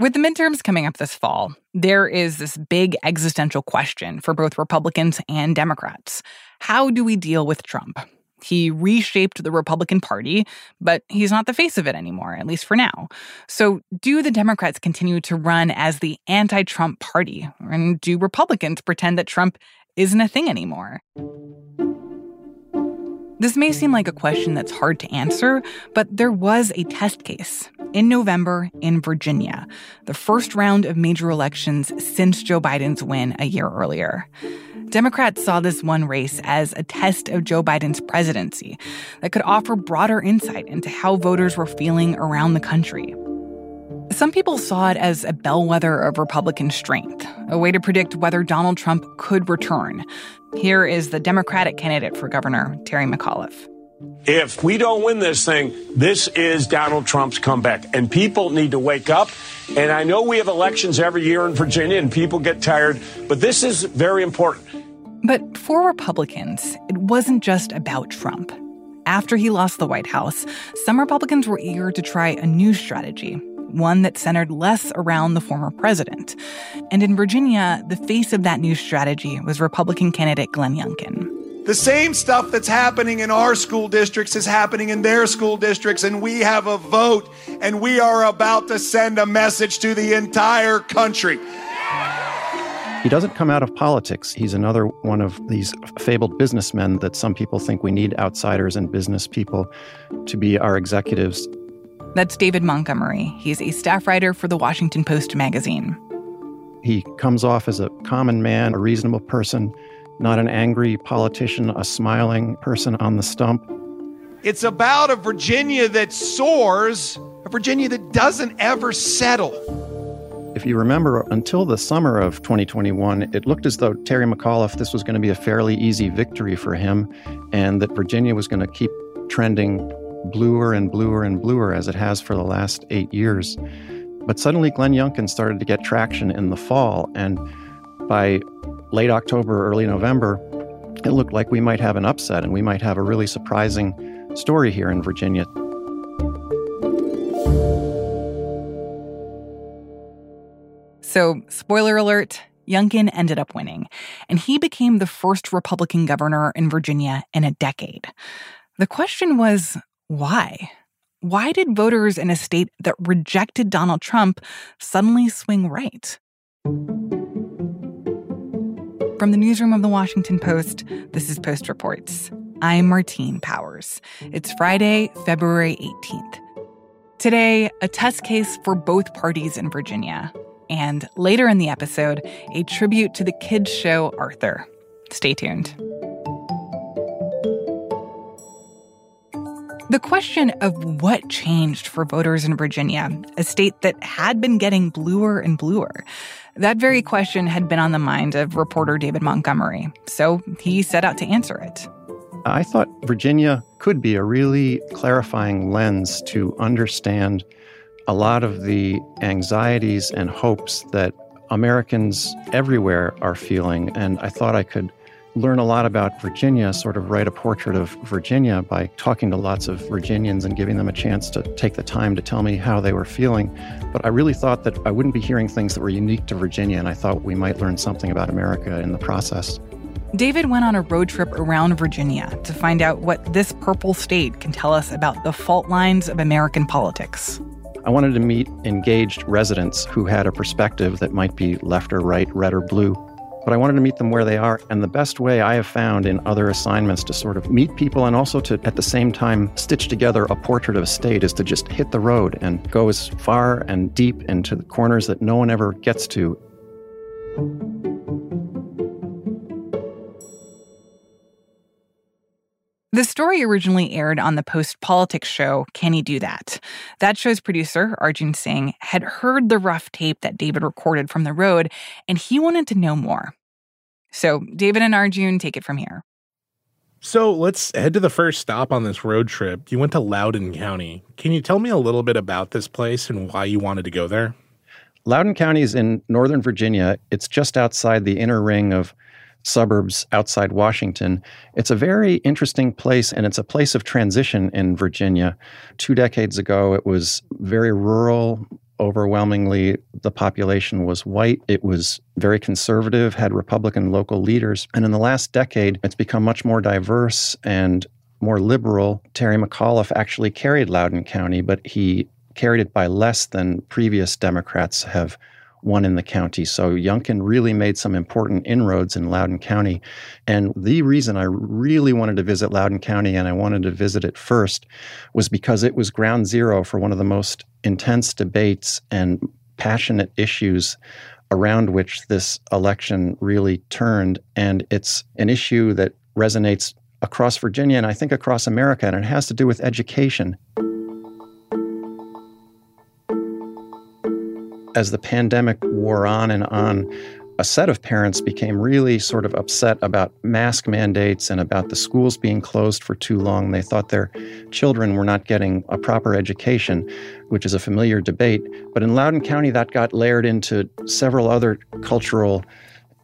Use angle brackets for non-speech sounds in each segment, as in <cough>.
With the midterms coming up this fall, there is this big existential question for both Republicans and Democrats. How do we deal with Trump? He reshaped the Republican Party, but he's not the face of it anymore, at least for now. So, do the Democrats continue to run as the anti Trump party? And do Republicans pretend that Trump isn't a thing anymore? This may seem like a question that's hard to answer, but there was a test case in November in Virginia, the first round of major elections since Joe Biden's win a year earlier. Democrats saw this one race as a test of Joe Biden's presidency that could offer broader insight into how voters were feeling around the country. Some people saw it as a bellwether of Republican strength, a way to predict whether Donald Trump could return. Here is the Democratic candidate for governor, Terry McAuliffe. If we don't win this thing, this is Donald Trump's comeback. And people need to wake up. And I know we have elections every year in Virginia and people get tired, but this is very important. But for Republicans, it wasn't just about Trump. After he lost the White House, some Republicans were eager to try a new strategy one that centered less around the former president. And in Virginia, the face of that new strategy was Republican candidate Glenn Youngkin. The same stuff that's happening in our school districts is happening in their school districts, and we have a vote, and we are about to send a message to the entire country. He doesn't come out of politics. He's another one of these fabled businessmen that some people think we need outsiders and business people to be our executives. That's David Montgomery. He's a staff writer for the Washington Post magazine. He comes off as a common man, a reasonable person, not an angry politician, a smiling person on the stump. It's about a Virginia that soars, a Virginia that doesn't ever settle. If you remember, until the summer of 2021, it looked as though Terry McAuliffe, this was going to be a fairly easy victory for him, and that Virginia was going to keep trending bluer and bluer and bluer as it has for the last eight years. But suddenly, Glenn Youngkin started to get traction in the fall, and by late October, early November, it looked like we might have an upset and we might have a really surprising story here in Virginia. So, spoiler alert, Youngkin ended up winning, and he became the first Republican governor in Virginia in a decade. The question was why? Why did voters in a state that rejected Donald Trump suddenly swing right? From the newsroom of the Washington Post, this is Post Reports. I'm Martine Powers. It's Friday, February 18th. Today, a test case for both parties in Virginia. And later in the episode, a tribute to the kids' show Arthur. Stay tuned. The question of what changed for voters in Virginia, a state that had been getting bluer and bluer, that very question had been on the mind of reporter David Montgomery, so he set out to answer it. I thought Virginia could be a really clarifying lens to understand a lot of the anxieties and hopes that Americans everywhere are feeling, and I thought I could learn a lot about Virginia, sort of write a portrait of Virginia by talking to lots of Virginians and giving them a chance to take the time to tell me how they were feeling. But I really thought that I wouldn't be hearing things that were unique to Virginia, and I thought we might learn something about America in the process. David went on a road trip around Virginia to find out what this purple state can tell us about the fault lines of American politics. I wanted to meet engaged residents who had a perspective that might be left or right, red or blue but I wanted to meet them where they are. And the best way I have found in other assignments to sort of meet people and also to, at the same time, stitch together a portrait of a state is to just hit the road and go as far and deep into the corners that no one ever gets to. The story originally aired on the Post Politics show, Can He Do That? That show's producer, Arjun Singh, had heard the rough tape that David recorded from the road, and he wanted to know more. So David and Arjun take it from here. So let's head to the first stop on this road trip. You went to Loudoun County. Can you tell me a little bit about this place and why you wanted to go there? Loudoun County is in Northern Virginia. It's just outside the inner ring of suburbs outside Washington. It's a very interesting place, and it's a place of transition in Virginia. Two decades ago, it was very rural, overwhelmingly the population was white. It was very conservative, had Republican local leaders. And in the last decade, it's become much more diverse and more liberal. Terry McAuliffe actually carried Loudoun County, but he carried it by less than previous Democrats have won in the county. So Youngkin really made some important inroads in Loudoun County. And the reason I really wanted to visit Loudoun County and I wanted to visit it first was because it was ground zero for one of the most intense debates and passionate issues around which this election really turned. And it's an issue that resonates across Virginia and I think across America, and it has to do with education. As the pandemic wore on and on, a set of parents became really sort of upset about mask mandates and about the schools being closed for too long. They thought their children were not getting a proper education, which is a familiar debate. But in Loudoun County, that got layered into several other cultural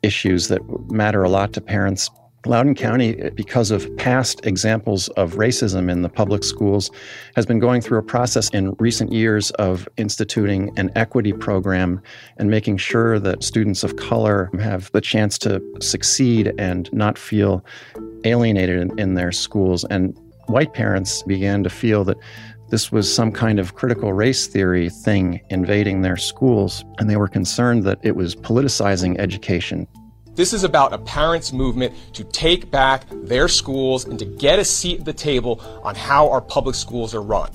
issues that matter a lot to parents. Loudoun County, because of past examples of racism in the public schools, has been going through a process in recent years of instituting an equity program and making sure that students of color have the chance to succeed and not feel alienated in, in their schools. And white parents began to feel that this was some kind of critical race theory thing invading their schools, and they were concerned that it was politicizing education. This is about a parents' movement to take back their schools and to get a seat at the table on how our public schools are run.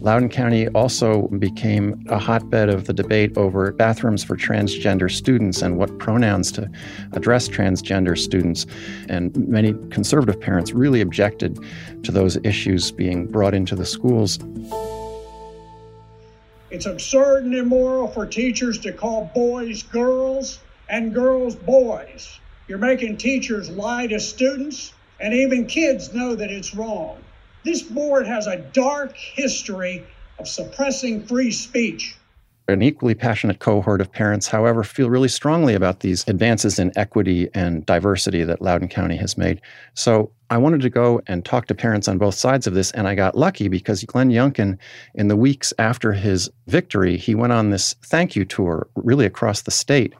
Loudoun County also became a hotbed of the debate over bathrooms for transgender students and what pronouns to address transgender students. And many conservative parents really objected to those issues being brought into the schools. It's absurd and immoral for teachers to call boys girls and girls boys. You're making teachers lie to students, and even kids know that it's wrong. This board has a dark history of suppressing free speech. An equally passionate cohort of parents, however, feel really strongly about these advances in equity and diversity that Loudoun County has made. So I wanted to go and talk to parents on both sides of this, and I got lucky because Glenn Youngkin, in the weeks after his victory, he went on this thank you tour really across the state.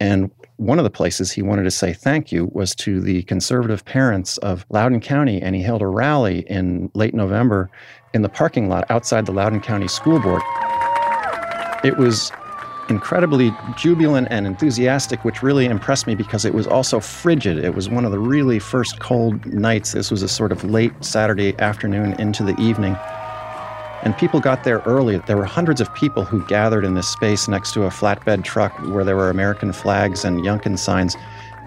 And one of the places he wanted to say thank you was to the conservative parents of Loudoun County, and he held a rally in late November in the parking lot outside the Loudoun County School Board. It was incredibly jubilant and enthusiastic, which really impressed me because it was also frigid. It was one of the really first cold nights. This was a sort of late Saturday afternoon into the evening. And people got there early. There were hundreds of people who gathered in this space next to a flatbed truck where there were American flags and Youngkin signs.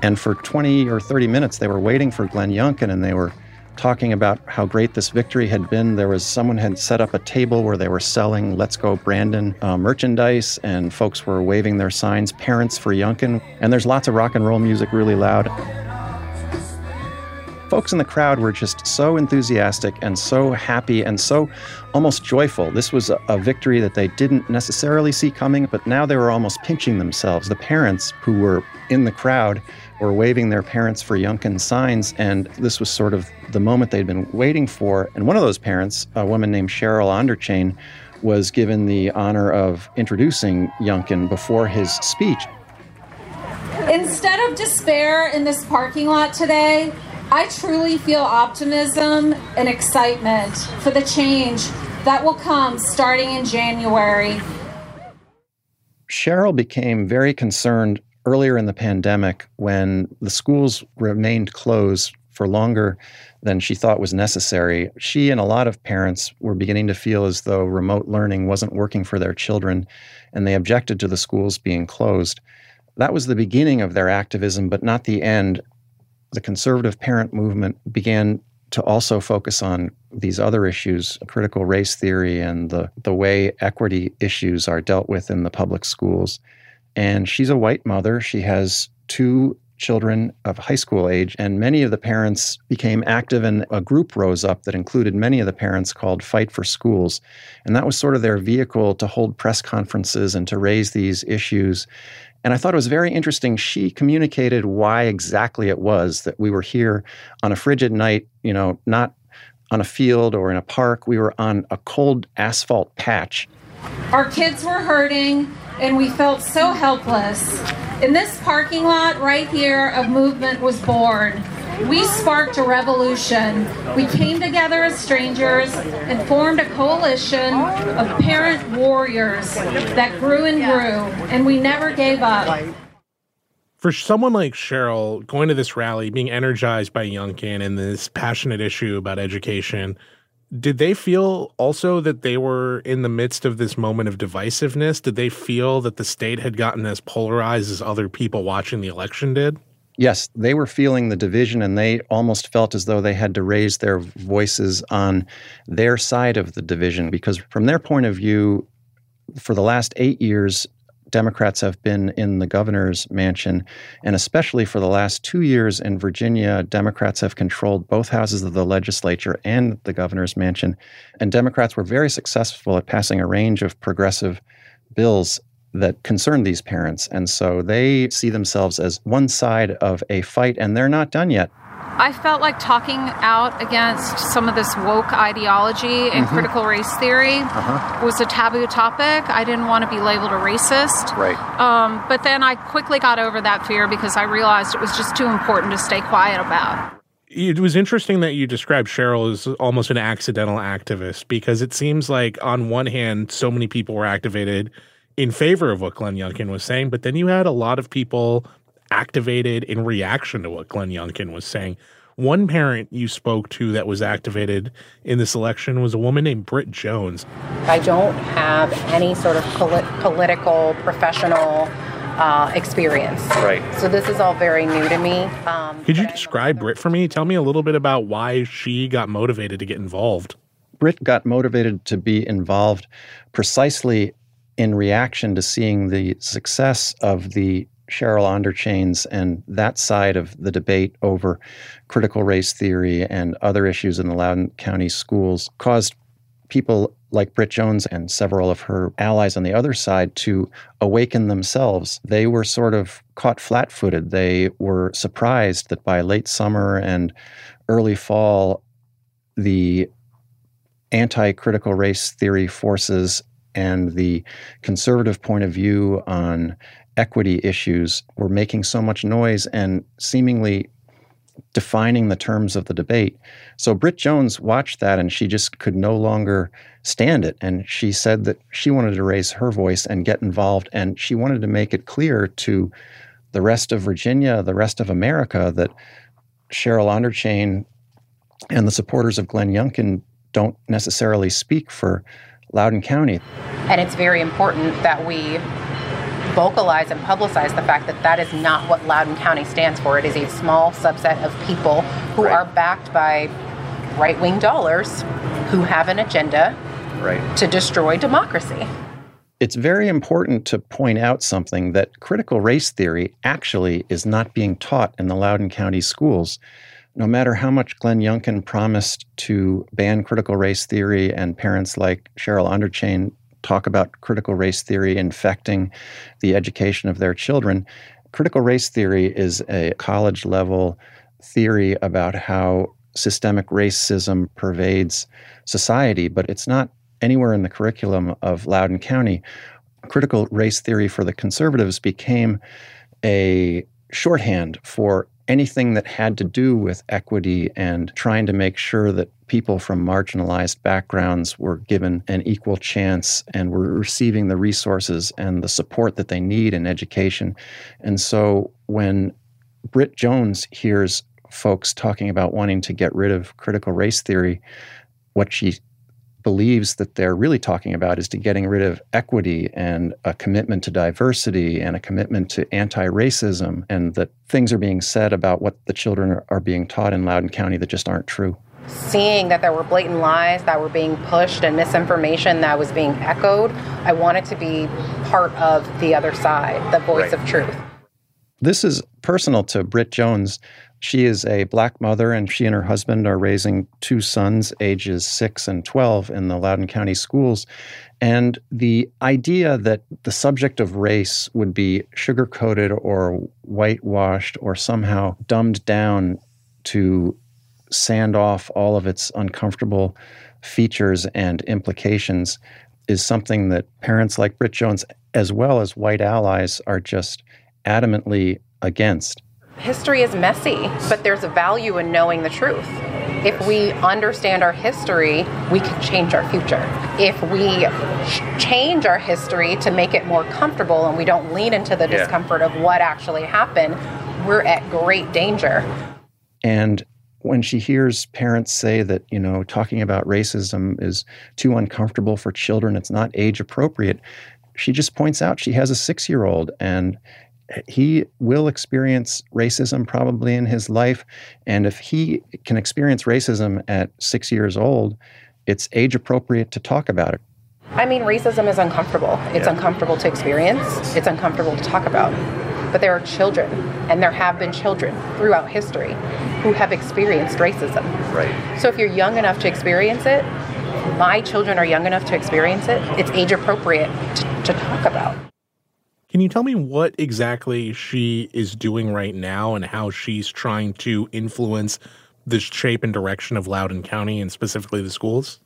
And for 20 or 30 minutes, they were waiting for Glenn Youngkin and they were talking about how great this victory had been. There was someone had set up a table where they were selling Let's Go Brandon uh, merchandise, and folks were waving their signs, Parents for Youngkin. And there's lots of rock and roll music really loud. Folks in the crowd were just so enthusiastic and so happy and so almost joyful. This was a, a victory that they didn't necessarily see coming, but now they were almost pinching themselves. The parents who were in the crowd were waving their parents for Youngkin signs, and this was sort of the moment they'd been waiting for. And one of those parents, a woman named Cheryl Onderchain, was given the honor of introducing Youngkin before his speech. Instead of despair in this parking lot today, I truly feel optimism and excitement for the change that will come starting in January. Cheryl became very concerned earlier in the pandemic when the schools remained closed for longer than she thought was necessary. She and a lot of parents were beginning to feel as though remote learning wasn't working for their children, and they objected to the schools being closed. That was the beginning of their activism, but not the end. The conservative parent movement began to also focus on these other issues, critical race theory and the, the way equity issues are dealt with in the public schools. And she's a white mother. She has two children of high school age, and many of the parents became active, and a group rose up that included many of the parents called Fight for Schools. And that was sort of their vehicle to hold press conferences and to raise these issues. And I thought it was very interesting. She communicated why exactly it was that we were here on a frigid night, you know, not on a field or in a park. We were on a cold asphalt patch Our kids were hurting, and we felt so helpless. In this parking lot right here, a movement was born. We sparked a revolution. We came together as strangers and formed a coalition of parent warriors that grew and grew, and we never gave up. For someone like Cheryl, going to this rally, being energized by Youngkin and this passionate issue about education, did they feel also that they were in the midst of this moment of divisiveness? Did they feel that the state had gotten as polarized as other people watching the election did? Yes, they were feeling the division and they almost felt as though they had to raise their voices on their side of the division because, from their point of view, for the last eight years, Democrats have been in the governor's mansion. And especially for the last two years in Virginia, Democrats have controlled both houses of the legislature and the governor's mansion. And Democrats were very successful at passing a range of progressive bills that concern these parents. And so they see themselves as one side of a fight, and they're not done yet. I felt like talking out against some of this woke ideology and mm-hmm. critical race theory uh-huh. was a taboo topic. I didn't want to be labeled a racist. Right. Um, but then I quickly got over that fear because I realized it was just too important to stay quiet about. It was interesting that you described Cheryl as almost an accidental activist because it seems like, on one hand, so many people were activated in favor of what Glenn Youngkin was saying, but then you had a lot of people activated in reaction to what Glenn Youngkin was saying. One parent you spoke to that was activated in this election was a woman named Britt Jones. I don't have any sort of polit- political, professional uh, experience. Right. So this is all very new to me. Um, Could you describe Britt for me? Tell me a little bit about why she got motivated to get involved. Britt got motivated to be involved precisely in reaction to seeing the success of the Cheryl Onderchains and that side of the debate over critical race theory and other issues in the Loudoun County schools caused people like Britt Jones and several of her allies on the other side to awaken themselves. They were sort of caught flat footed. They were surprised that by late summer and early fall, the anti critical race theory forces and the conservative point of view on equity issues were making so much noise and seemingly defining the terms of the debate. So Britt Jones watched that and she just could no longer stand it. And she said that she wanted to raise her voice and get involved. And she wanted to make it clear to the rest of Virginia, the rest of America, that Cheryl Onderchain and the supporters of Glenn Youngkin don't necessarily speak for Loudoun County. And it's very important that we vocalize and publicize the fact that that is not what Loudoun County stands for. It is a small subset of people who right. are backed by right wing dollars who have an agenda right. to destroy democracy. It's very important to point out something that critical race theory actually is not being taught in the Loudoun County schools no matter how much Glenn Youngkin promised to ban critical race theory and parents like Cheryl Onderchain talk about critical race theory infecting the education of their children, critical race theory is a college level theory about how systemic racism pervades society, but it's not anywhere in the curriculum of Loudoun County. Critical race theory for the conservatives became a shorthand for anything that had to do with equity and trying to make sure that people from marginalized backgrounds were given an equal chance and were receiving the resources and the support that they need in education. And so when Britt Jones hears folks talking about wanting to get rid of critical race theory, what she believes that they're really talking about is to getting rid of equity and a commitment to diversity and a commitment to anti-racism and that things are being said about what the children are being taught in Loudoun County that just aren't true. Seeing that there were blatant lies that were being pushed and misinformation that was being echoed, I wanted to be part of the other side, the voice right. of truth. This is personal to Britt Jones. She is a black mother, and she and her husband are raising two sons, ages six and 12, in the Loudoun County schools. And the idea that the subject of race would be sugar coated or whitewashed or somehow dumbed down to sand off all of its uncomfortable features and implications is something that parents like Britt Jones, as well as white allies, are just adamantly against. History is messy, but there's a value in knowing the truth. If we understand our history, we can change our future. If we change our history to make it more comfortable and we don't lean into the yeah. discomfort of what actually happened, we're at great danger. And when she hears parents say that, you know, talking about racism is too uncomfortable for children, it's not age appropriate, she just points out she has a six year old and he will experience racism probably in his life. And if he can experience racism at six years old, it's age appropriate to talk about it. I mean, racism is uncomfortable. It's yeah. uncomfortable to experience, it's uncomfortable to talk about. But there are children, and there have been children throughout history who have experienced racism. Right. So if you're young enough to experience it, my children are young enough to experience it, it's age appropriate to, to talk about. Can you tell me what exactly she is doing right now and how she's trying to influence the shape and direction of Loudoun County and specifically the schools?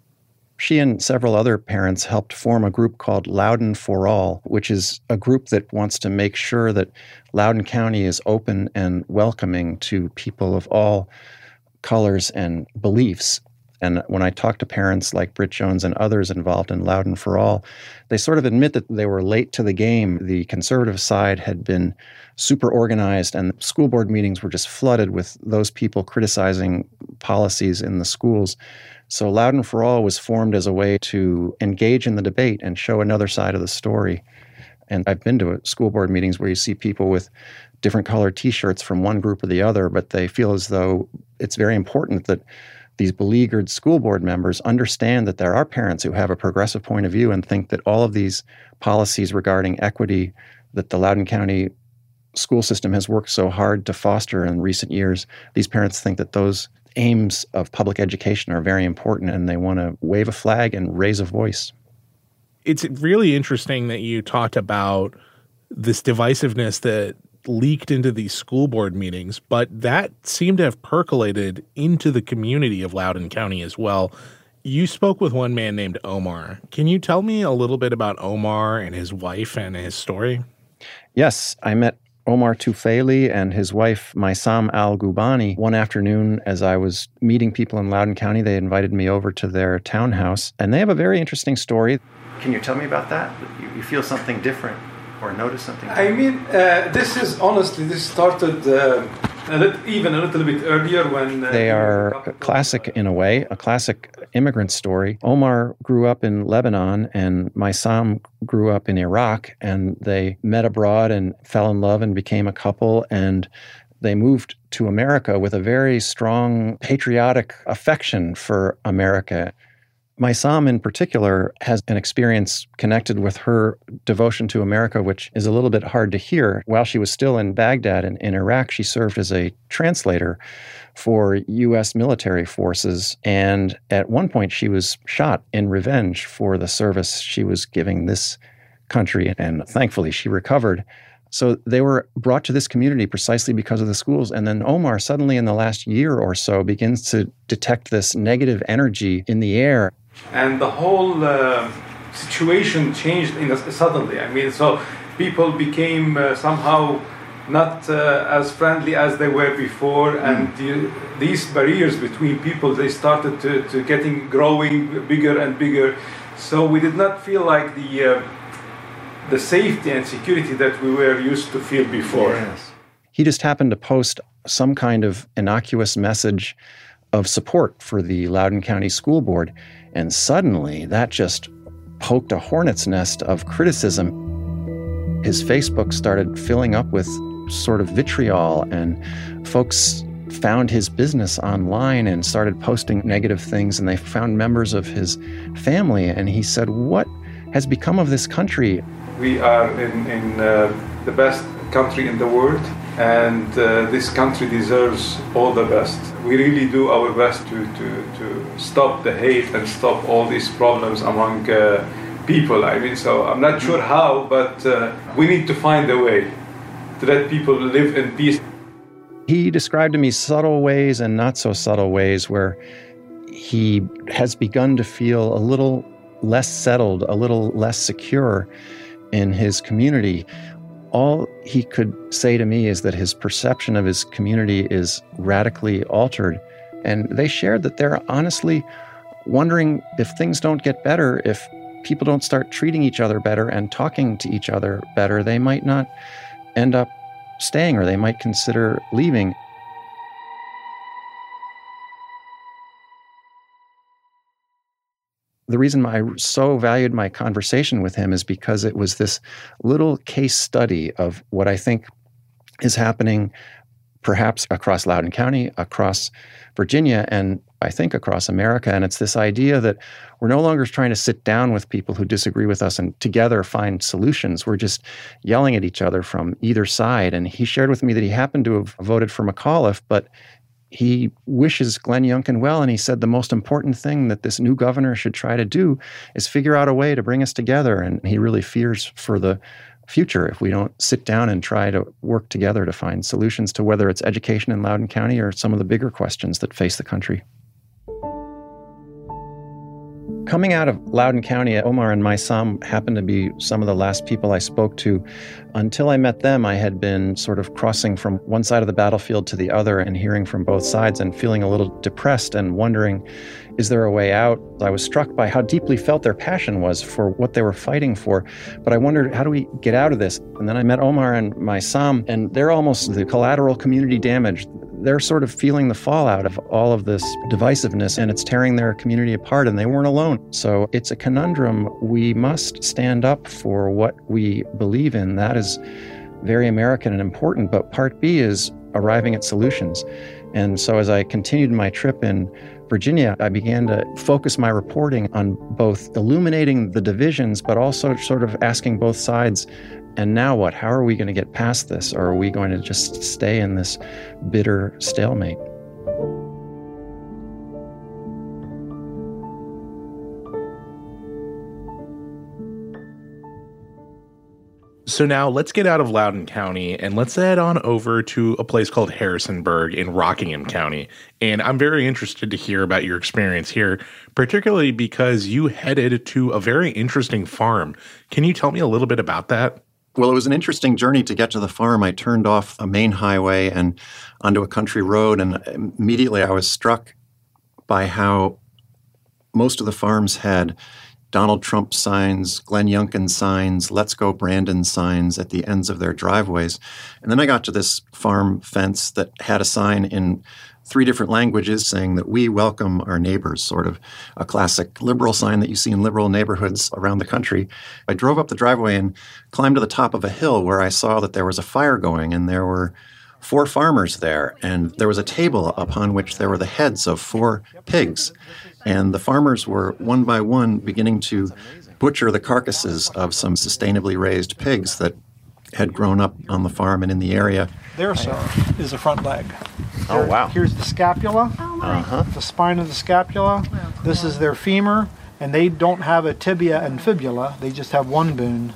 She and several other parents helped form a group called Loudoun for All, which is a group that wants to make sure that Loudoun County is open and welcoming to people of all colors and beliefs. And when I talk to parents like Britt Jones and others involved in Loudoun for All, they sort of admit that they were late to the game. The conservative side had been super organized, and school board meetings were just flooded with those people criticizing policies in the schools. So Loudoun for All was formed as a way to engage in the debate and show another side of the story. And I've been to uh, school board meetings where you see people with different colored t shirts from one group or the other, but they feel as though it's very important that these beleaguered school board members understand that there are parents who have a progressive point of view and think that all of these policies regarding equity that the Loudoun County school system has worked so hard to foster in recent years, these parents think that those aims of public education are very important and they want to wave a flag and raise a voice. It's really interesting that you talked about this divisiveness that leaked into these school board meetings, but that seemed to have percolated into the community of Loudoun County as well. You spoke with one man named Omar. Can you tell me a little bit about Omar and his wife and his story? Yes, I met Omar Tufeli and his wife, Maisam Al Gubani, one afternoon as I was meeting people in Loudoun County. They invited me over to their townhouse, and they have a very interesting story. Can you tell me about that? You, feel something different or notice something? I mean, uh, this is honestly, this started uh, a little, even a little bit earlier when. Uh, they are classic in a way, a classic immigrant story. Omar grew up in Lebanon and my Maisam grew up in Iraq, and they met abroad and fell in love and became a couple. And they moved to America with a very strong patriotic affection for America. Maisam, in particular, has an experience connected with her devotion to America, which is a little bit hard to hear. While she was still in Baghdad and in Iraq, she served as a translator for U.S. military forces. And at one point, she was shot in revenge for the service she was giving this country. And thankfully, she recovered. So they were brought to this community precisely because of the schools. And then Omar, suddenly in the last year or so, begins to detect this negative energy in the air and the whole uh, situation changed a, suddenly. I mean, so people became uh, somehow not uh, as friendly as they were before, mm. and the, these barriers between people they started to, to getting growing bigger and bigger. So we did not feel like the uh, the safety and security that we were used to feel before. Yes. He just happened to post some kind of innocuous message of support for the Loudoun County School Board. And suddenly that just poked a hornet's nest of criticism. His Facebook started filling up with sort of vitriol, and folks found his business online and started posting negative things. And they found members of his family. And he said, What has become of this country? We are in, in uh, the best country in the world, and uh, this country deserves all the best. We really do our best to, to, to stop the hate and stop all these problems among uh, people. I mean, so I'm not sure how, but uh, we need to find a way to let people live in peace. He described to me subtle ways and not so subtle ways where he has begun to feel a little less settled, a little less secure in his community, all he could say to me is that his perception of his community is radically altered. And they shared that they're honestly wondering if things don't get better, if people don't start treating each other better and talking to each other better, they might not end up staying or they might consider leaving. The reason I so valued my conversation with him is because it was this little case study of what I think is happening perhaps across Loudoun County, across Virginia, and I think across America. And it's this idea that we're no longer trying to sit down with people who disagree with us and together find solutions. We're just yelling at each other from either side. And he shared with me that he happened to have voted for McAuliffe, but he wishes Glenn Youngkin well, and he said the most important thing that this new governor should try to do is figure out a way to bring us together. And he really fears for the future if we don't sit down and try to work together to find solutions to whether it's education in Loudoun County or some of the bigger questions that face the country. Coming out of Loudoun County, Omar and Maysam happened to be some of the last people I spoke to. Until I met them, I had been sort of crossing from one side of the battlefield to the other and hearing from both sides and feeling a little depressed and wondering, is there a way out? I was struck by how deeply felt their passion was for what they were fighting for. But I wondered, how do we get out of this? And then I met Omar and Maysam, and they're almost the collateral community damage they're sort of feeling the fallout of all of this divisiveness and it's tearing their community apart and they weren't alone. So it's a conundrum. We must stand up for what we believe in. That is very American and important. But part B is arriving at solutions. And so as I continued my trip in Virginia, I began to focus my reporting on both illuminating the divisions, but also sort of asking both sides and now what? How are we going to get past this? Or are we going to just stay in this bitter stalemate? So now let's get out of Loudoun County and let's head on over to a place called Harrisonburg in Rockingham County. And I'm very interested to hear about your experience here, particularly because you headed to a very interesting farm. Can you tell me a little bit about that? Well, it was an interesting journey to get to the farm. I turned off a main highway and onto a country road, and immediately I was struck by how most of the farms had Donald Trump signs, Glenn Youngkin signs, Let's Go Brandon signs at the ends of their driveways. And then I got to this farm fence that had a sign in three different languages saying that we welcome our neighbors, sort of a classic liberal sign that you see in liberal neighborhoods around the country. I drove up the driveway and climbed to the top of a hill where I saw that there was a fire going and there were four farmers there, and there was a table upon which there were the heads of four pigs. And the farmers were one by one beginning to butcher the carcasses of some sustainably raised pigs that had grown up on the farm and in the area. There, sir, is the front leg. Oh, wow. Here's the scapula, uh-huh. the spine of the scapula. This is their femur, and they don't have a tibia and fibula, they just have one bone.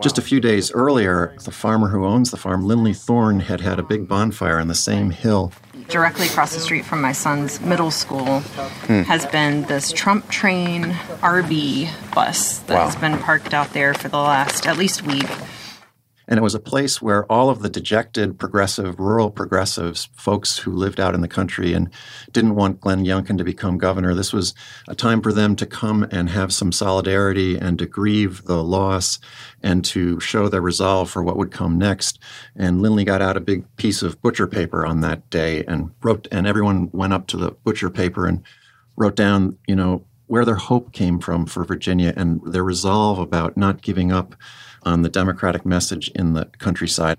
Just a few days earlier, the farmer who owns the farm, Lindley Thorne, had had a big bonfire on the same hill. Directly across the street from my son's middle school hmm. has been this Trump train RV bus that wow. has been parked out there for the last at least week. And it was a place where all of the dejected progressive, rural progressives, folks who lived out in the country and didn't want Glenn Youngkin to become governor, this was a time for them to come and have some solidarity and to grieve the loss and to show their resolve for what would come next. And Lindley got out a big piece of butcher paper on that day and wrote, and everyone went up to the butcher paper and wrote down, you know, where their hope came from for Virginia and their resolve about not giving up on the Democratic message in the countryside.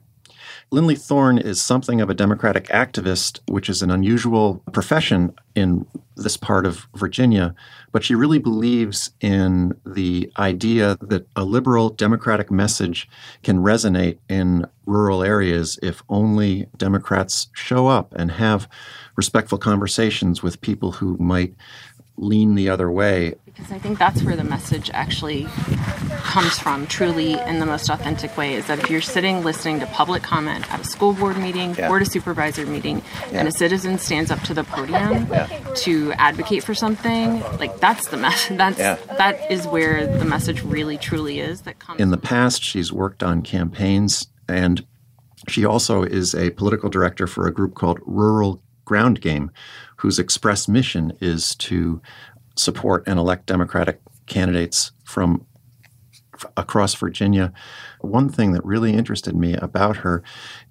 Lindley Thorne is something of a Democratic activist, which is an unusual profession in this part of Virginia, but she really believes in the idea that a liberal Democratic message can resonate in rural areas if only Democrats show up and have respectful conversations with people who might lean the other way. Because I think that's where the message actually comes from, truly in the most authentic way, is that if you're sitting listening to public comment at a school board meeting, Yeah. board of supervisor meeting, Yeah. and a citizen stands up to the podium Yeah. to advocate for something, like that's the message. <laughs> That's that is where the message really truly is. That comes. In the past, she's worked on campaigns, and she also is a political director for a group called Rural Ground Game, whose express mission is to support and elect Democratic candidates from across Virginia. One thing that really interested me about her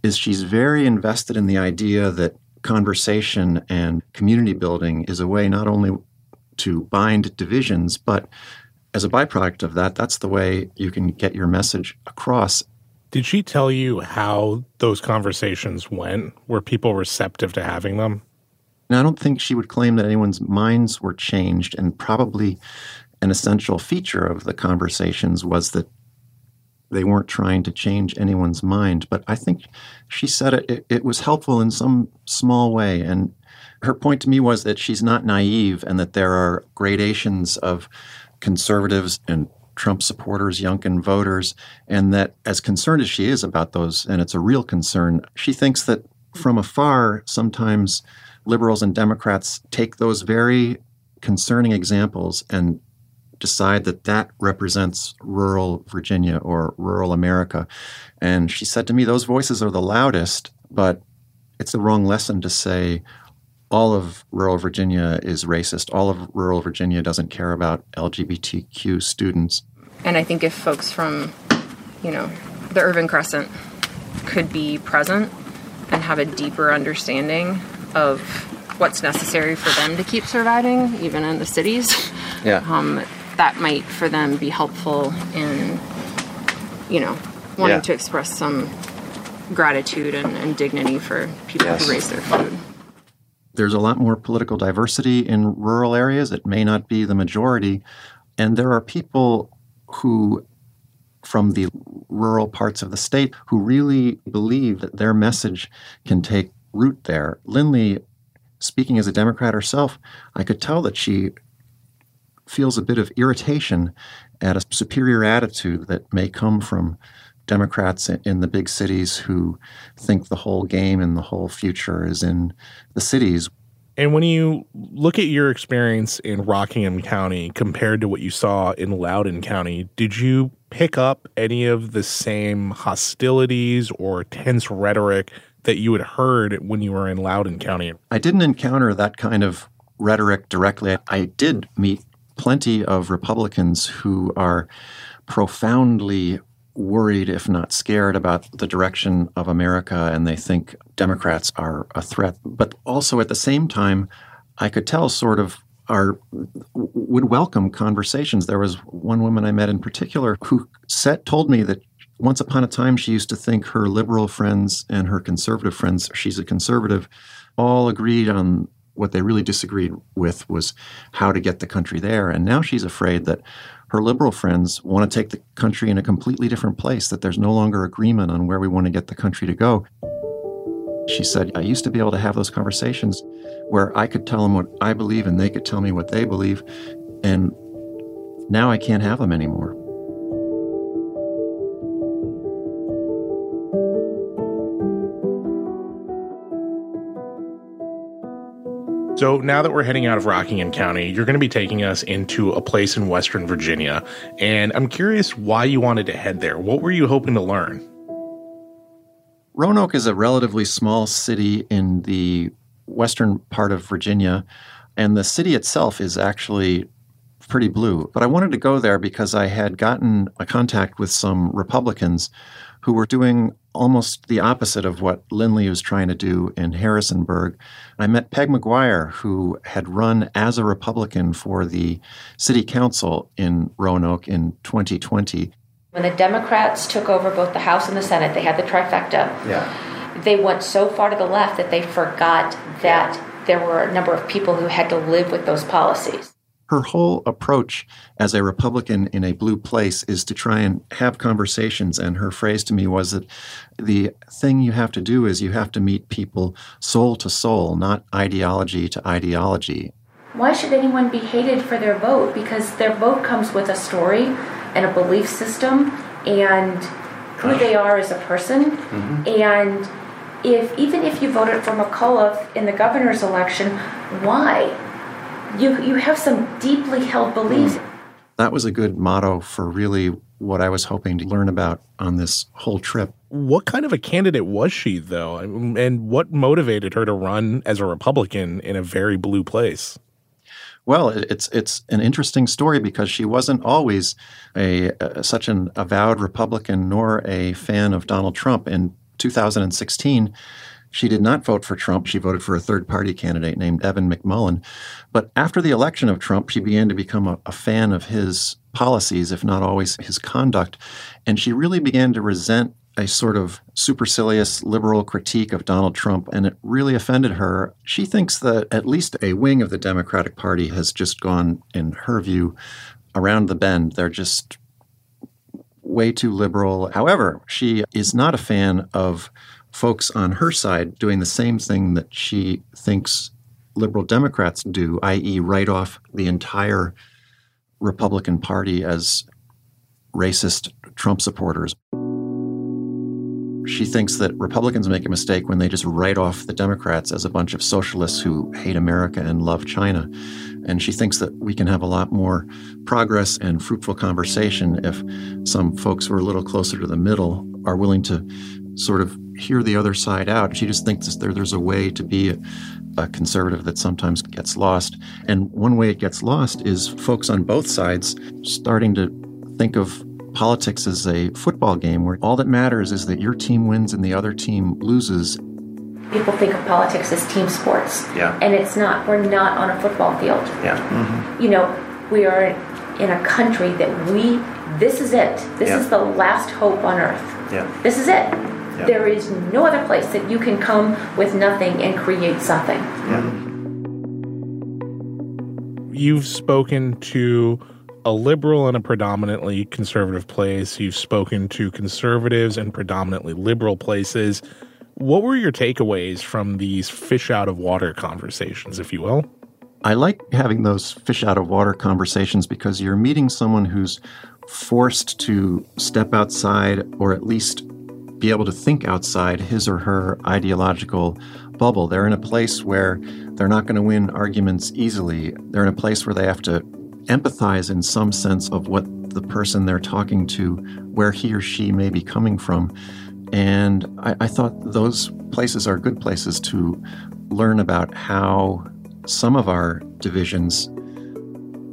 is she's very invested in the idea that conversation and community building is a way not only to bind divisions, but as a byproduct of that, that's the way you can get your message across. Did she tell you how those conversations went? Were people receptive to having them? Now, I don't think she would claim that anyone's minds were changed, and probably an essential feature of the conversations was that they weren't trying to change anyone's mind. But I think she said it, it, it was helpful in some small way. And her point to me was that she's not naive and that there are gradations of conservatives and Trump supporters, Youngkin voters, and that as concerned as she is about those, and it's a real concern, she thinks that from afar, sometimes liberals and Democrats take those very concerning examples and decide that that represents rural Virginia or rural America. And she said to me, those voices are the loudest, but it's the wrong lesson to say all of rural Virginia is racist. All of rural Virginia doesn't care about LGBTQ students. And I think if folks from, you know, the urban crescent could be present and have a deeper understanding of what's necessary for them to keep surviving, even in the cities, Yeah. um, that might for them be helpful in, you know, wanting Yeah. to express some gratitude and, and dignity for people Yes. who raise their food. There's a lot more political diversity in rural areas. It may not be the majority. And there are people who, from the rural parts of the state, who really believe that their message can take root there. Lindley, speaking as a Democrat herself, I could tell that she feels a bit of irritation at a superior attitude that may come from Democrats in the big cities who think the whole game and the whole future is in the cities. And when you look at your experience in Rockingham County compared to what you saw in Loudoun County, did you pick up any of the same hostilities or tense rhetoric that you had heard when you were in Loudoun County? I didn't encounter that kind of rhetoric directly. I did meet plenty of Republicans who are profoundly worried, if not scared, about the direction of America, and they think Democrats are a threat. But also at the same time, I could tell sort of are would welcome conversations. There was one woman I met in particular who said told me that once upon a time she used to think her liberal friends and her conservative friends, she's a conservative, all agreed on what they really disagreed with was how to get the country there. And now she's afraid that her liberal friends want to take the country in a completely different place, that there's no longer agreement on where we want to get the country to go. She said, I used to be able to have those conversations where I could tell them what I believe and they could tell me what they believe. And now I can't have them anymore. So now that we're heading out of Rockingham County, you're going to be taking us into a place in Western Virginia. And I'm curious why you wanted to head there. What were you hoping to learn? Roanoke is a relatively small city in the western part of Virginia, and the city itself is actually pretty blue. But I wanted to go there because I had gotten a contact with some Republicans who were doing almost the opposite of what Lindley was trying to do in Harrisonburg. I met Peg McGuire, who had run as a Republican for the city council in Roanoke in 2020. When the Democrats took over both the House and the Senate, they had the trifecta. Yeah. They went so far to the left that they forgot that there were a number of people who had to live with those policies. Her whole approach as a Republican in a blue place is to try and have conversations. And her phrase to me was that the thing you have to do is you have to meet people soul to soul, not ideology to ideology. why should anyone be hated for their vote? Because their vote comes with a story and a belief system and who they are as a person. Mm-hmm. And if even if you voted for McAuliffe in the governor's election, why? You you have some deeply held beliefs. Mm. That was a good motto for really what I was hoping to learn about on this whole trip. What kind of a candidate was she, though? And what motivated her to run as a Republican in a very blue place? Well, it's it's an interesting story because she wasn't always a, a, such an avowed Republican nor a fan of Donald Trump. In 2016, she did not vote for Trump. She voted for a third party candidate named Evan McMullin. But after the election of Trump, she began to become a, a fan of his policies, if not always his conduct. And she really began to resent a sort of supercilious liberal critique of Donald Trump, and it really offended her. She thinks that at least a wing of the Democratic Party has just gone, in her view, around the bend. They're just way too liberal. However, she is not a fan of folks on her side doing the same thing that she thinks liberal Democrats do, i.e., write off the entire Republican Party as racist Trump supporters. She thinks that Republicans make a mistake when they just write off the Democrats as a bunch of socialists who hate America and love China. And she thinks that we can have a lot more progress and fruitful conversation if some folks who are a little closer to the middle are willing to sort of hear the other side out. She just thinks there, there's a way to be a, a conservative that sometimes gets lost. And one way it gets lost is folks on both sides starting to think of politics as a football game where all that matters is that your team wins and the other team loses. People think of politics as team sports. Yeah. And it's not. We're not on a football field. Yeah. Mm-hmm. You know, we are in a country that we, this is it. This yeah. is the last hope on earth. Yeah. This is it. Yeah. There is no other place that you can come with nothing and create something. Yeah. You've spoken to a liberal and a predominantly conservative place. You've spoken to conservatives and predominantly liberal places. What were your takeaways from these fish out of water conversations, if you will? I like having those fish out of water conversations because you're meeting someone who's forced to step outside or at least be able to think outside his or her ideological bubble. They're in a place where they're not going to win arguments easily. They're in a place where they have to empathize in some sense of what the person they're talking to, where he or she may be coming from. And I, I thought those places are good places to learn about how some of our divisions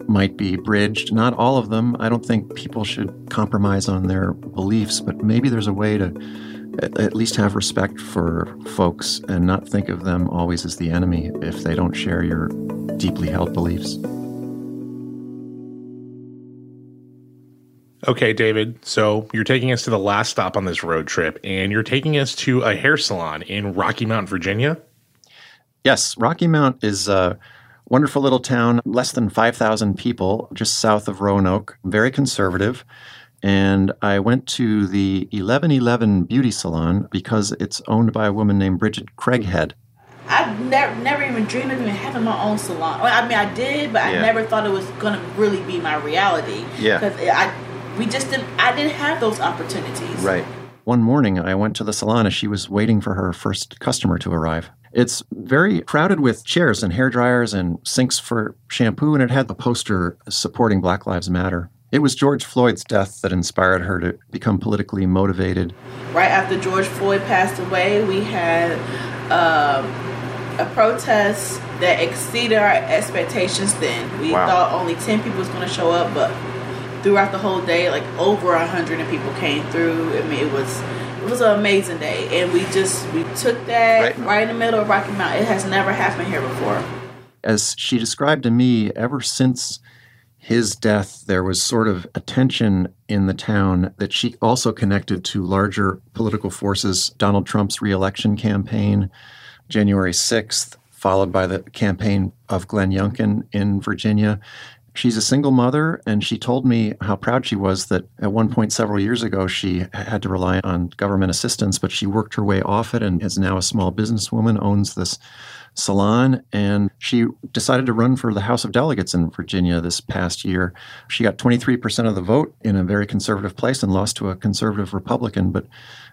might be bridged. Not all of them. I don't think people should compromise on their beliefs, but maybe there's a way to at least have respect for folks and not think of them always as the enemy if they don't share your deeply held beliefs. Okay, David. So you're taking us to the last stop on this road trip, and you're taking us to a hair salon in Rocky Mount, Virginia. Yes, Rocky Mount is a wonderful little town, less than 5,000 people, just south of Roanoke, very conservative. And I went to the 1111 Beauty Salon because it's owned by a woman named Bridget Craighead. I never, never even dreamed of even having my own salon. I mean, I did, but yeah. I never thought it was going to really be my reality. Yeah. Because I we just didn't i didn't have those opportunities right one morning i went to the salon as she was waiting for her first customer to arrive it's very crowded with chairs and hair dryers and sinks for shampoo and it had the poster supporting black lives matter it was george floyd's death that inspired her to become politically motivated right after george floyd passed away we had um, a protest that exceeded our expectations then we wow. thought only 10 people was going to show up but throughout the whole day, like over a hundred people came through. I mean, it was it was an amazing day, and we just we took that right, right in the middle of Rocky Mount. It has never happened here before. As she described to me, ever since his death, there was sort of a tension in the town that she also connected to larger political forces. Donald Trump's reelection campaign, January 6th, followed by the campaign of Glenn Youngkin in Virginia. She's a single mother, and she told me how proud she was that at one point several years ago she had to rely on government assistance, but she worked her way off it and is now a small businesswoman, owns this salon, and she decided to run for the House of Delegates in Virginia this past year. She got 23% of the vote in a very conservative place and lost to a conservative Republican, but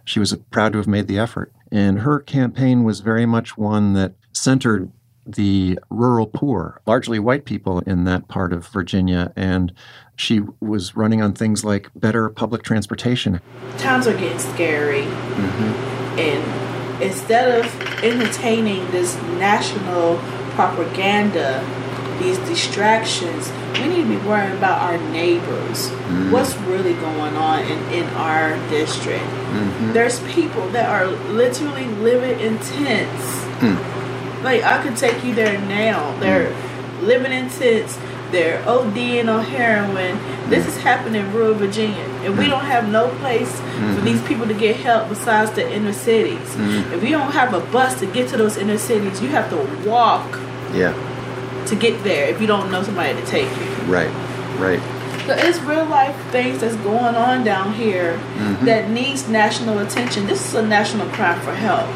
she was proud to have made the effort. And her campaign was very much one that centered the rural poor, largely white people in that part of Virginia. And she was running on things like better public transportation. Times are getting scary. Mm-hmm. And instead of entertaining this national propaganda, these distractions, we need to be worrying about our neighbors. Mm-hmm. What's really going on in, in our district? Mm-hmm. There's people that are literally living in tents. Mm. Like, I could take you there now. They're mm. living in tents. They're ODing on heroin. This is happening in rural Virginia. And we mm. don't have no place mm-hmm. for these people to get help besides the inner cities. Mm-hmm. If you don't have a bus to get to those inner cities, you have to walk. Yeah to get there if you don't know somebody to take you. Right, right. So it's real life things that's going on down here mm-hmm. that needs national attention. This is a national cry for help.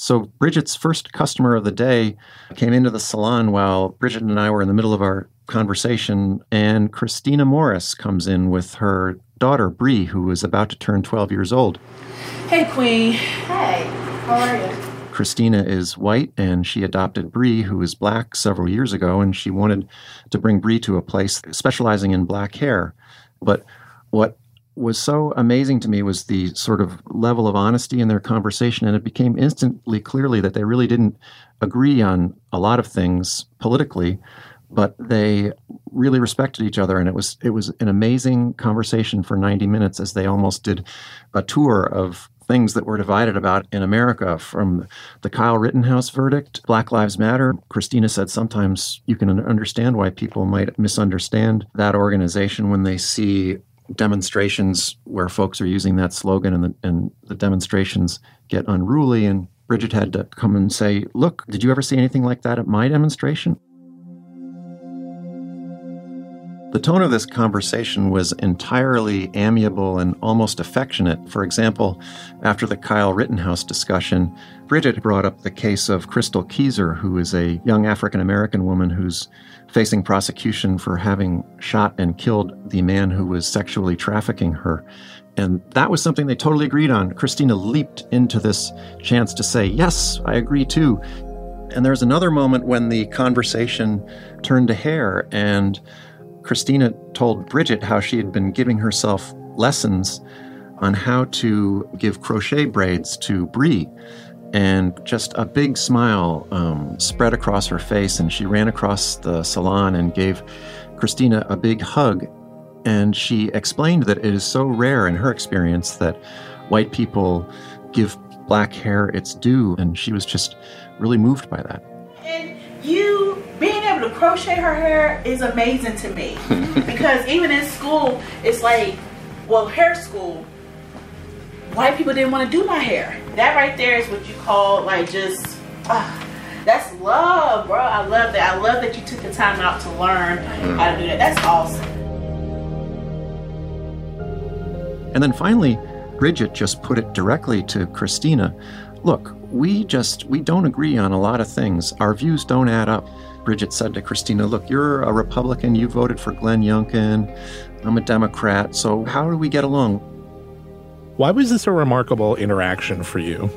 So Bridget's first customer of the day came into the salon while Bridget and I were in the middle of our conversation, and Christina Morris comes in with her daughter Bree, who is about to turn 12 years old. Hey, Queen. Hey, how are you? Christina is white and she adopted Bree, who is black, several years ago, and she wanted to bring Bree to a place specializing in black hair. But what was so amazing to me was the sort of level of honesty in their conversation, and it became instantly clearly that they really didn't agree on a lot of things politically, but they really respected each other, and it was it was an amazing conversation for 90 minutes as they almost did a tour of things that we're divided about in America from the Kyle Rittenhouse verdict, Black Lives Matter. Christina said sometimes you can understand why people might misunderstand that organization when they see demonstrations where folks are using that slogan and the, and the demonstrations get unruly. And Bridget had to come and say, Look, did you ever see anything like that at my demonstration? The tone of this conversation was entirely amiable and almost affectionate. For example, after the Kyle Rittenhouse discussion, Bridget brought up the case of Chrystul Kizer, who is a young African American woman who's facing prosecution for having shot and killed the man who was sexually trafficking her. And that was something they totally agreed on. Christina leaped into this chance to say, Yes, I agree too. And there's another moment when the conversation turned to hair and Christina told Bridget how she had been giving herself lessons on how to give crochet braids to Bree. And just a big smile um, spread across her face, and she ran across the salon and gave Christina a big hug. And she explained that it is so rare in her experience that white people give black hair its due, and she was just really moved by that. And you being able to crochet her hair is amazing to me <laughs> because even in school it's like well hair school white people didn't want to do my hair. That right there is what you call like just uh, that's love bro. I love that. I love that you took the time out to learn how to do that. That's awesome. And then finally bridget just put it directly to christina. Look we just we don't agree on a lot of things. Our views don't add up. Bridget said to Christina, Look, you're a Republican, you voted for Glenn Youngkin, I'm a Democrat, so how do we get along? Why was this a remarkable interaction for you?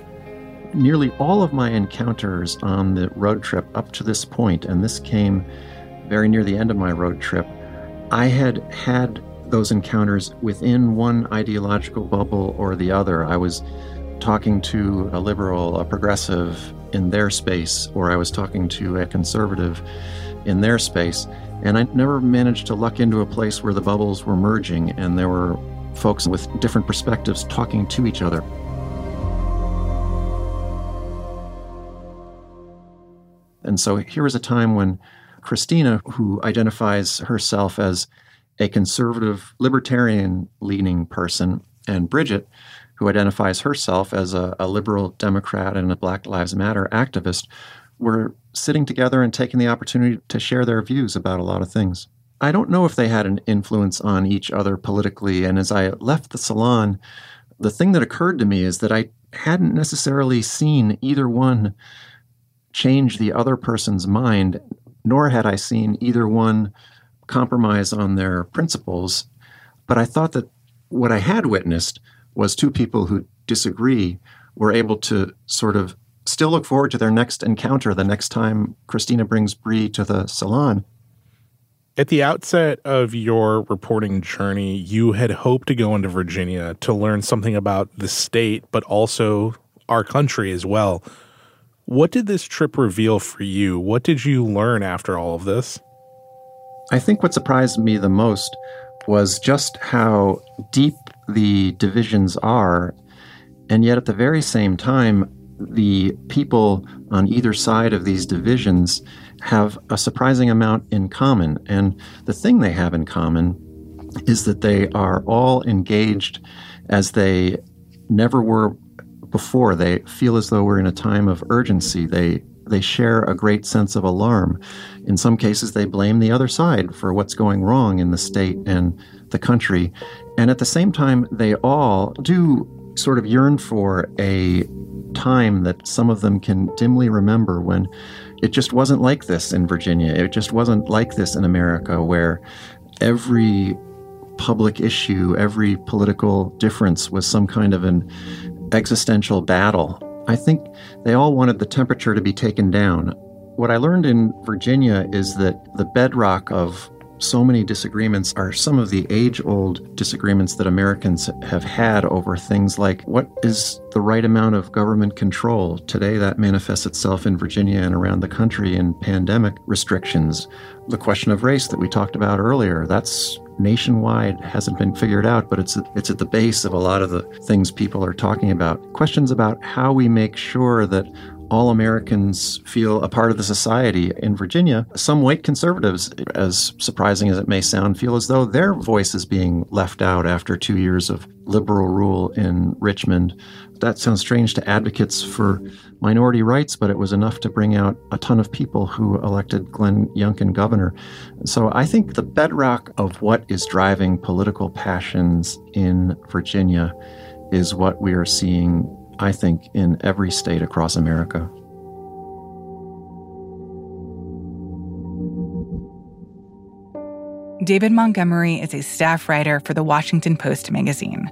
Nearly all of my encounters on the road trip up to this point, and this came very near the end of my road trip, I had had those encounters within one ideological bubble or the other. I was talking to a liberal, a progressive in their space, or I was talking to a conservative in their space. And I never managed to luck into a place where the bubbles were merging and there were folks with different perspectives talking to each other. And so here was a time when Christina, who identifies herself as a conservative, libertarian leaning person, and Bridget, who identifies herself as a, a liberal Democrat and a Black Lives Matter activist, were sitting together and taking the opportunity to share their views about a lot of things. I don't know if they had an influence on each other politically. And as I left the salon, the thing that occurred to me is that I hadn't necessarily seen either one change the other person's mind, nor had I seen either one compromise on their principles. But I thought that what I had witnessed was two people who disagree were able to sort of still look forward to their next encounter the next time Christina brings Bree to the salon. At the outset of your reporting journey, you had hoped to go into Virginia to learn something about the state, but also our country as well. What did this trip reveal for you? What did you learn after all of this? I think what surprised me the most was just how deep the divisions are, and yet at the very same time, the people on either side of these divisions have a surprising amount in common. And the thing they have in common is that they are all engaged as they never were before. They feel as though we're in a time of urgency. They they share a great sense of alarm. In some cases, they blame the other side for what's going wrong in the state and the country. And at the same time, they all do sort of yearn for a time that some of them can dimly remember when it just wasn't like this in Virginia. It just wasn't like this in America, where every public issue, every political difference was some kind of an existential battle. I think they all wanted the temperature to be taken down. What I learned in Virginia is that the bedrock of so many disagreements are some of the age old disagreements that Americans have had over things like what is the right amount of government control. Today, that manifests itself in Virginia and around the country in pandemic restrictions. The question of race that we talked about earlier, that's nationwide hasn't been figured out, but it's it's at the base of a lot of the things people are talking about. Questions about how we make sure that all Americans feel a part of the society. In Virginia, some white conservatives, as surprising as it may sound, feel as though their voice is being left out after two years of liberal rule in Richmond. That sounds strange to advocates for minority rights, but it was enough to bring out a ton of people who elected Glenn Youngkin governor. So I think the bedrock of what is driving political passions in Virginia is what we are seeing I think, in every state across America. David Montgomery is a staff writer for the Washington Post magazine.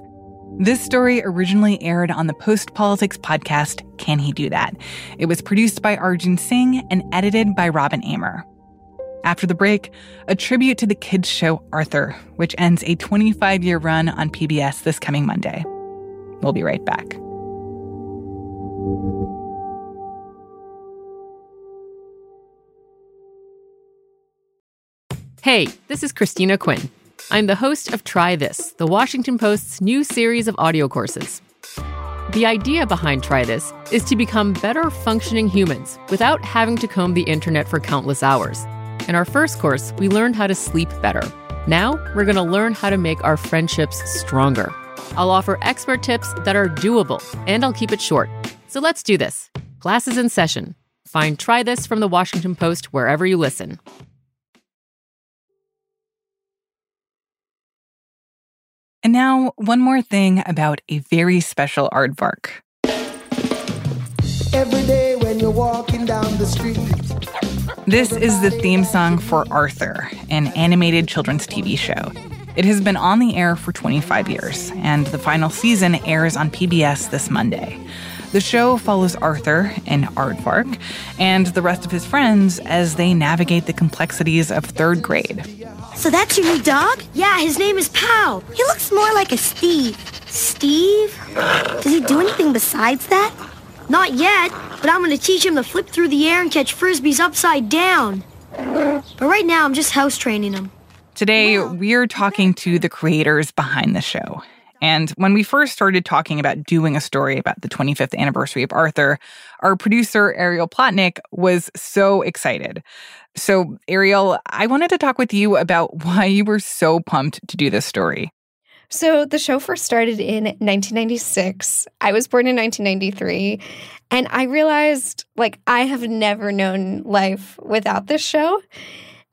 This story originally aired on the Post Politics podcast, Can He Do That? It was produced by Arjun Singh and edited by Robin Amer. After the break, a tribute to the kids' show Arthur, which ends a 25 year run on PBS this coming Monday. We'll be right back. Hey, this is Christina Quinn. I'm the host of Try This, the Washington Post's new series of audio courses. The idea behind Try This is to become better functioning humans without having to comb the internet for countless hours. In our first course, we learned how to sleep better. Now, we're going to learn how to make our friendships stronger. I'll offer expert tips that are doable, and I'll keep it short. So let's do this. Class is in session. Find Try This from the Washington Post wherever you listen. And now, one more thing about a very special aardvark. Every day when you're walking down the street. This is the theme song for Arthur, an animated children's TV show. It has been on the air for 25 years, and the final season airs on PBS this Monday. The show follows Arthur, an aardvark, and the rest of his friends as they navigate the complexities of third grade. So that's your new dog? Yeah, his name is Pal. He looks more like a Steve. Steve? Does he do anything besides that? Not yet, but I'm going to teach him to flip through the air and catch frisbees upside down. But right now, I'm just house training him. Today, we're talking to the creators behind the show. And when we first started talking about doing a story about the 25th anniversary of Arthur, our producer, Ariel Plotkin, was so excited. So, Ariel, I wanted to talk with you about why you were so pumped to do this story. So, the show first started in 1996. I was born in 1993. And I realized, like, I have never known life without this show.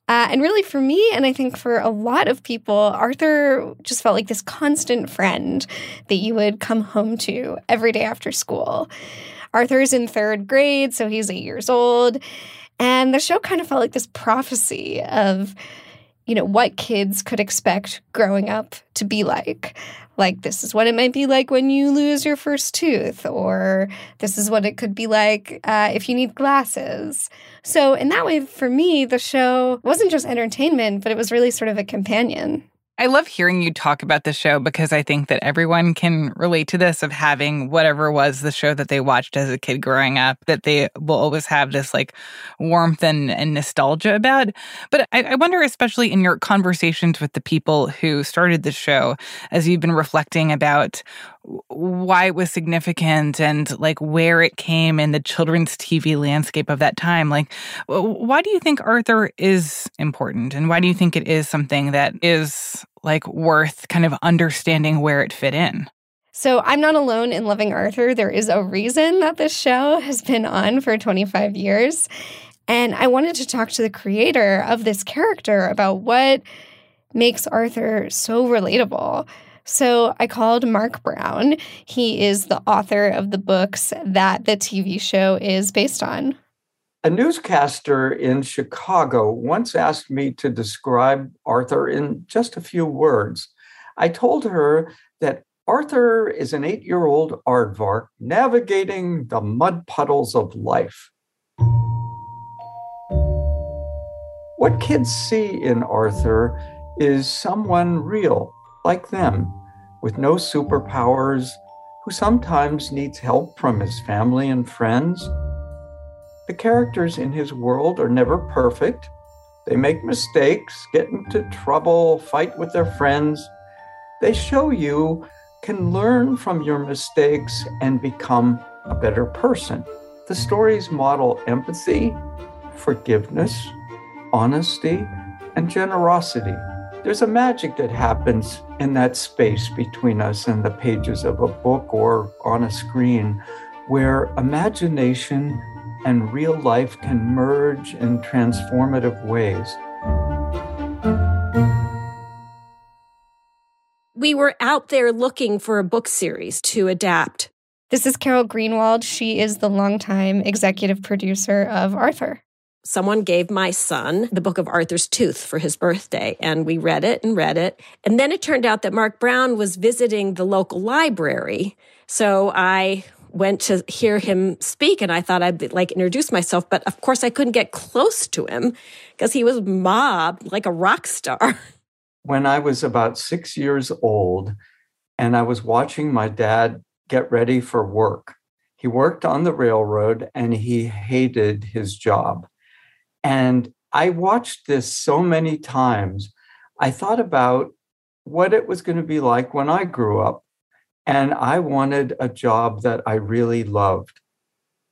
Uh, and really, for me, and I think for a lot of people, Arthur just felt like this constant friend that you would come home to every day after school. Arthur's in third grade, so he's eight years old. And the show kind of felt like this prophecy of, you know, what kids could expect growing up to be like. Like, this is what it might be like when you lose your first tooth, or this is what it could be like uh, if you need glasses. So, in that way, for me, the show wasn't just entertainment, but it was really sort of a companion. I love hearing you talk about the show because I think that everyone can relate to this of having whatever was the show that they watched as a kid growing up, that they will always have this like warmth and, and nostalgia about. But I, I wonder, especially in your conversations with the people who started the show, as you've been reflecting about why it was significant and like where it came in the children's TV landscape of that time. Like, why do you think Arthur is important? And why do you think it is something that is like worth kind of understanding where it fit in? So I'm not alone in loving Arthur. There is a reason that this show has been on for 25 years. And I wanted to talk to the creator of this character about what makes Arthur so relatable. So I called Marc Brown. He is the author of the books that the TV show is based on. A newscaster in Chicago once asked me to describe Arthur in just a few words. I told her that Arthur is an eight year old aardvark navigating the mud puddles of life. What kids see in Arthur is someone real, like them, with no superpowers, who sometimes needs help from his family and friends. The characters in his world are never perfect. They make mistakes, get into trouble, fight with their friends. They show you can learn from your mistakes and become a better person. The stories model empathy, forgiveness, honesty, and generosity. There's a magic that happens in that space between us and the pages of a book or on a screen where imagination and real life can merge in transformative ways. We were out there looking for a book series to adapt. This is Carol Greenwald. She is the longtime executive producer of Arthur someone gave my son the book of Arthur's Tooth for his birthday, and we read it and read it. And then it turned out that Marc Brown was visiting the local library. So I went to hear him speak and I thought I'd like introduce myself, but of course I couldn't get close to him because he was mobbed like a rock star. <laughs> When I was about six years old and I was watching my dad get ready for work, he worked on the railroad and he hated his job. And I watched this so many times. I thought about what it was going to be like when I grew up. And I wanted a job that I really loved.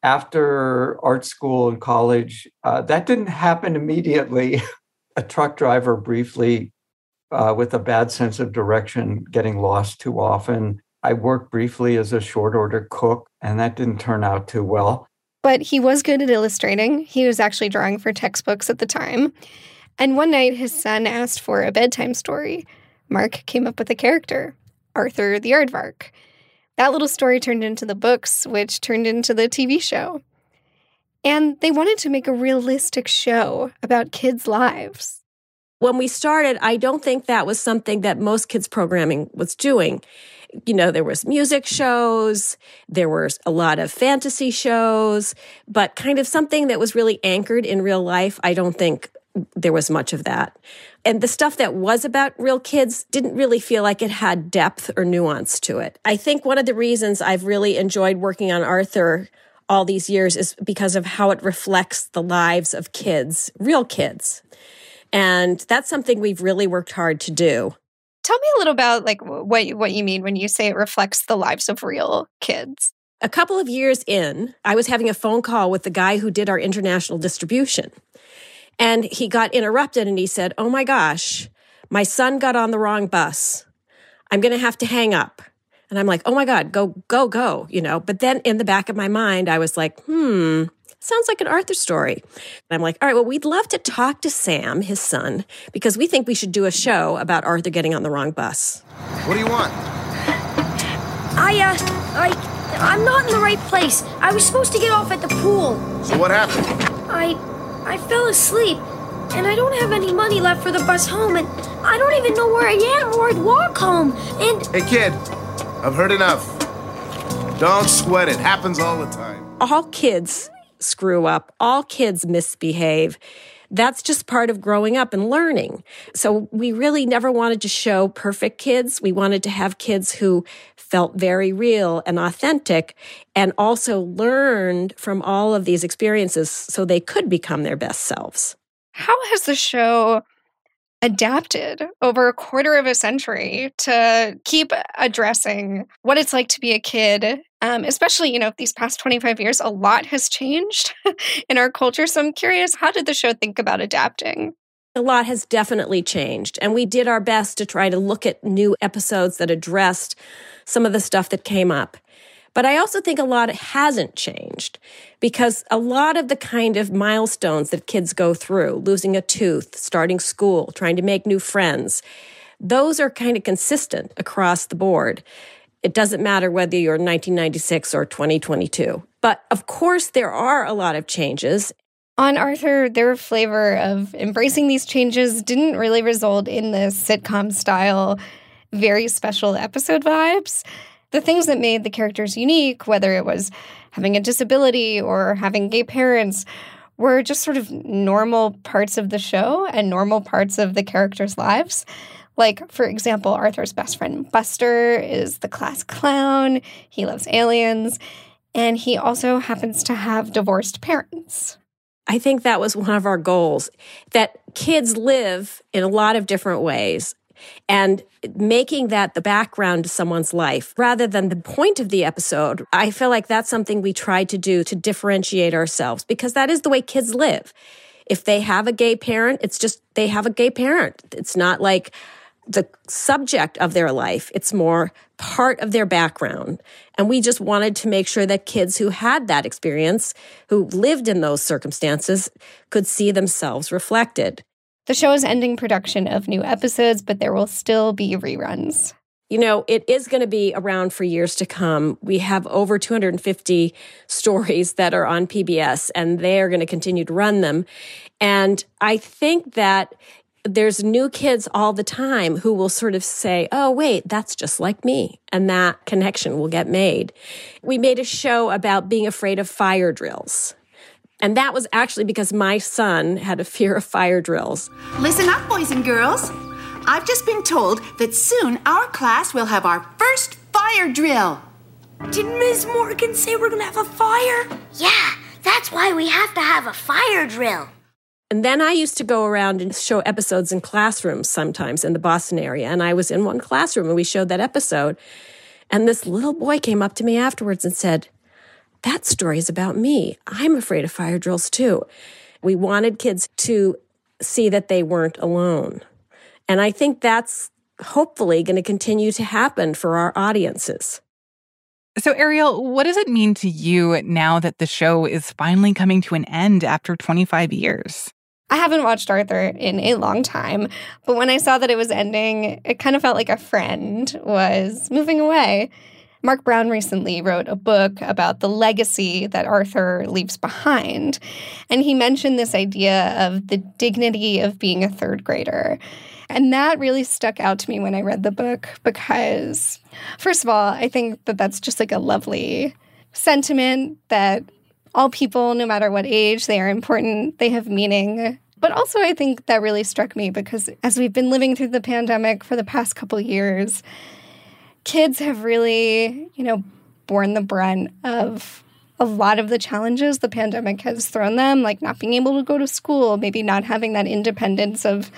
After art school and college, uh, that didn't happen immediately. <laughs> a truck driver briefly uh, with a bad sense of direction, getting lost too often. I worked briefly as a short order cook, and that didn't turn out too well. But he was good at illustrating. He was actually drawing for textbooks at the time. And one night, his son asked for a bedtime story. Marc came up with a character, Arthur the Aardvark. That little story turned into the books, which turned into the TV show. And they wanted to make a realistic show about kids' lives. When we started, I don't think that was something that most kids' programming was doing you know, there was music shows, there were a lot of fantasy shows, but kind of something that was really anchored in real life. I don't think there was much of that. And the stuff that was about real kids didn't really feel like it had depth or nuance to it. I think one of the reasons I've really enjoyed working on Arthur all these years is because of how it reflects the lives of kids, real kids. And that's something we've really worked hard to do. Tell me a little about like what what you mean when you say it reflects the lives of real kids. A couple of years in, I was having a phone call with the guy who did our international distribution. And he got interrupted and he said, "Oh my gosh, my son got on the wrong bus. I'm going to have to hang up." And I'm like, "Oh my god, go go go," you know. But then in the back of my mind, I was like, "Hmm, sounds like an Arthur story. And I'm like, all right, well, we'd love to talk to Sam, his son, because we think we should do a show about Arthur getting on the wrong bus. What do you want? I, uh, I, I'm not in the right place. I was supposed to get off at the pool. So what happened? I I fell asleep and I don't have any money left for the bus home and I don't even know where I am or I'd walk home. And Hey kid, I've heard enough. Don't sweat it. Happens all the time. All kids screw up. All kids misbehave. That's just part of growing up and learning. So we really never wanted to show perfect kids. We wanted to have kids who felt very real and authentic and also learned from all of these experiences so they could become their best selves. How has the show adapted over a quarter of a century to keep addressing what it's like to be a kid um, especially you know these past 25 years a lot has changed <laughs> in our culture so i'm curious how did the show think about adapting a lot has definitely changed and we did our best to try to look at new episodes that addressed some of the stuff that came up but I also think a lot hasn't changed because a lot of the kind of milestones that kids go through, losing a tooth, starting school, trying to make new friends, those are kind of consistent across the board. It doesn't matter whether you're 1996 or 2022. But of course, there are a lot of changes. On Arthur, their flavor of embracing these changes didn't really result in the sitcom style, very special episode vibes the things that made the characters unique, whether it was having a disability or having gay parents, were just sort of normal parts of the show and normal parts of the characters' lives. Like, for example, Arthur's best friend Buster is the class clown, he loves aliens, and he also happens to have divorced parents. I think that was one of our goals that kids live in a lot of different ways and making that the background to someone's life rather than the point of the episode. I feel like that's something we tried to do to differentiate ourselves because that is the way kids live. If they have a gay parent, it's just they have a gay parent. It's not like the subject of their life. It's more part of their background. And we just wanted to make sure that kids who had that experience, who lived in those circumstances, could see themselves reflected. The show is ending production of new episodes, but there will still be reruns. You know, it is going to be around for years to come. We have over 250 <laughs> stories that are on PBS, and they are going to continue to run them. And I think that there's new kids all the time who will sort of say, Oh, wait, that's just like me. And that connection will get made. We made a show about being afraid of fire drills. And that was actually because my son had a fear of fire drills. Listen up, boys and girls. I've just been told that soon our class will have our first fire drill. Did Ms. Morgan say we're gonna have a fire? Yeah, that's why we have to have a fire drill. And then I used to go around and show episodes in classrooms sometimes in the Boston area. And I was in one classroom and we showed that episode. And this little boy came up to me afterwards and said, that story is about me. I'm afraid of fire drills too. We wanted kids to see that they weren't alone. And I think that's hopefully going to continue to happen for our audiences. So, Ariel, what does it mean to you now that the show is finally coming to an end after 25 years? I haven't watched Arthur in a long time, but when I saw that it was ending, it kind of felt like a friend was moving away. Marc Brown recently wrote a book about the legacy that Arthur leaves behind. And he mentioned this idea of the dignity of being a third grader. And that really stuck out to me when I read the book because, first of all, I think that that's just like a lovely sentiment that all people, no matter what age, they are important, they have meaning. But also, I think that really struck me because as we've been living through the pandemic for the past couple years, kids have really, you know, borne the brunt of a lot of the challenges the pandemic has thrown them, like not being able to go to school, maybe not having that independence of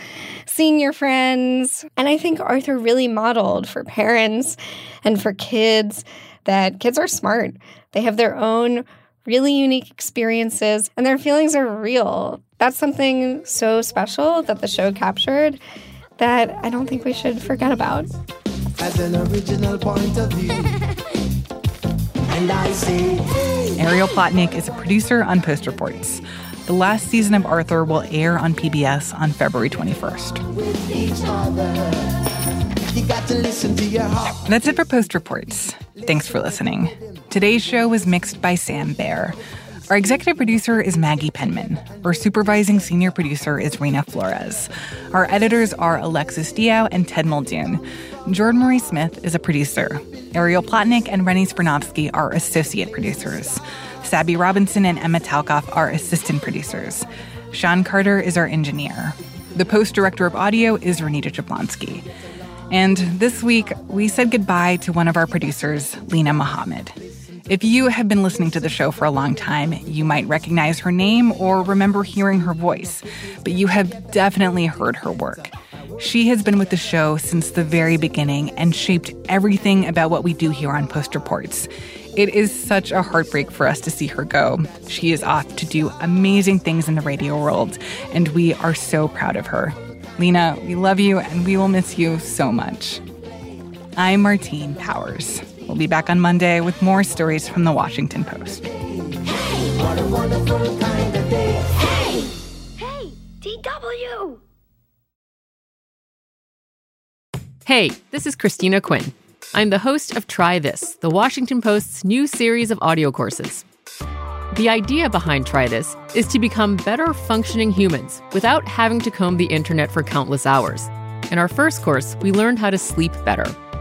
seeing your friends. And I think Arthur really modeled for parents and for kids that kids are smart. They have their own really unique experiences and their feelings are real. That's something so special that the show captured that I don't think we should forget about as an original point of view. <laughs> and I say, Ariel Plotkin is a producer on Post Reports. The last season of Arthur will air on PBS on February 21st. That's it for Post Reports. Thanks for listening. Today's show was mixed by Sam Bair. Our executive producer is Maggie Penman. Our supervising senior producer is Reena Flores. Our editors are Alexis Diao and Ted Muldoon. Jordan Marie Smith is a producer. Ariel Plotkin and Rennie Svirnovskiy are associate producers. Sabby Robinson and Emma Talkoff are assistant producers. Sean Carter is our engineer. The post director of audio is Renita Jablonski. And this week, we said goodbye to one of our producers, Linah Mohammad. If you have been listening to the show for a long time, you might recognize her name or remember hearing her voice, but you have definitely heard her work. She has been with the show since the very beginning and shaped everything about what we do here on Post Reports. It is such a heartbreak for us to see her go. She is off to do amazing things in the radio world, and we are so proud of her. Linah, we love you and we will miss you so much. I'm Martine Powers. We'll be back on Monday with more stories from the Washington Post. Hey! Hey! DW! Hey, this is Christina Quinn. I'm the host of Try This, the Washington Post's new series of audio courses. The idea behind Try This is to become better functioning humans without having to comb the internet for countless hours. In our first course, we learned how to sleep better.